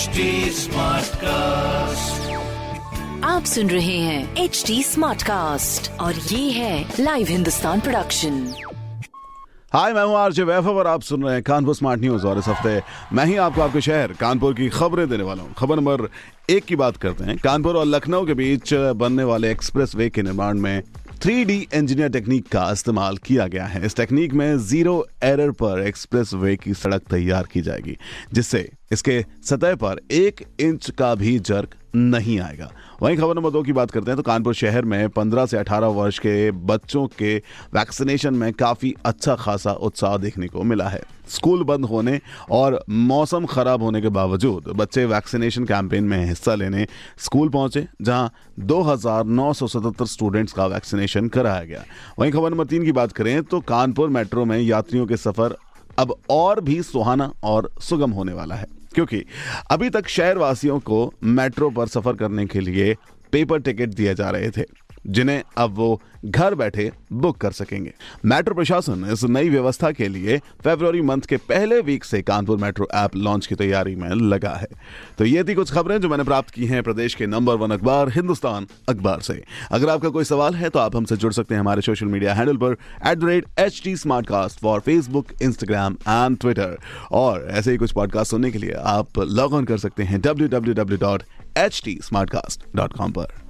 HD cast आप सुन रहे हैं एच डी स्मार्ट कास्ट और ये है लाइव हिंदुस्तान प्रोडक्शन हाय मैं हूँ आरजे वैभव और आप सुन रहे हैं कानपुर स्मार्ट न्यूज़ और इस हफ़्ते मैं ही आपको आपके शहर कानपुर की खबरें देने वाला हूँ। खबर नंबर एक की बात करते हैं। कानपुर और लखनऊ के बीच बनने वाले एक्सप्रेस वे के निर्माण में 3D इंजीनियर टेक्निक का इस्तेमाल किया गया है। इस टेक्निक में ज़ीरो एरर पर एक्सप्रेस वे की सड़क तैयार की जाएगी जिससे इसके सतह पर एक इंच का भी जर्क नहीं आएगा। वहीं खबर नंबर दो की बात करते हैं तो कानपुर शहर में 15 से 18 वर्ष के बच्चों के वैक्सीनेशन में काफ़ी अच्छा खासा उत्साह देखने को मिला है। स्कूल बंद होने और मौसम खराब होने के बावजूद बच्चे वैक्सीनेशन कैंपेन में हिस्सा लेने स्कूल पहुँचे जहाँ 2,977 स्टूडेंट्स का वैक्सीनेशन कराया गया। वहीं खबर नंबर तीन की बात करें तो कानपुर मेट्रो में यात्रियों के सफ़र अब और भी सुहाना और सुगम होने वाला है। क्योंकि अभी तक शहरवासियों को मेट्रो पर सफ़र करने के लिए पेपर टिकट दिए जा रहे थे। जिन्हें अब वो घर बैठे बुक कर सकेंगे। मेट्रो प्रशासन इस नई व्यवस्था के लिए फरवरी मंथ के पहले वीक से कानपुर मेट्रो ऐप लॉन्च की तैयारी में लगा है। तो ये थी कुछ खबरें जो मैंने प्राप्त की हैं प्रदेश के नंबर वन अखबार, हिंदुस्तान अखबार से। अगर आपका कोई सवाल है तो आप हमसे जुड़ सकते हैं हमारे सोशल मीडिया हैंडल पर at the rate H T for Facebook Instagram and Twitter और ऐसे ही कुछ पॉडकास्ट सुनने के लिए आप लॉग ऑन कर सकते हैं W W W dot H T Smartcast dot com पर।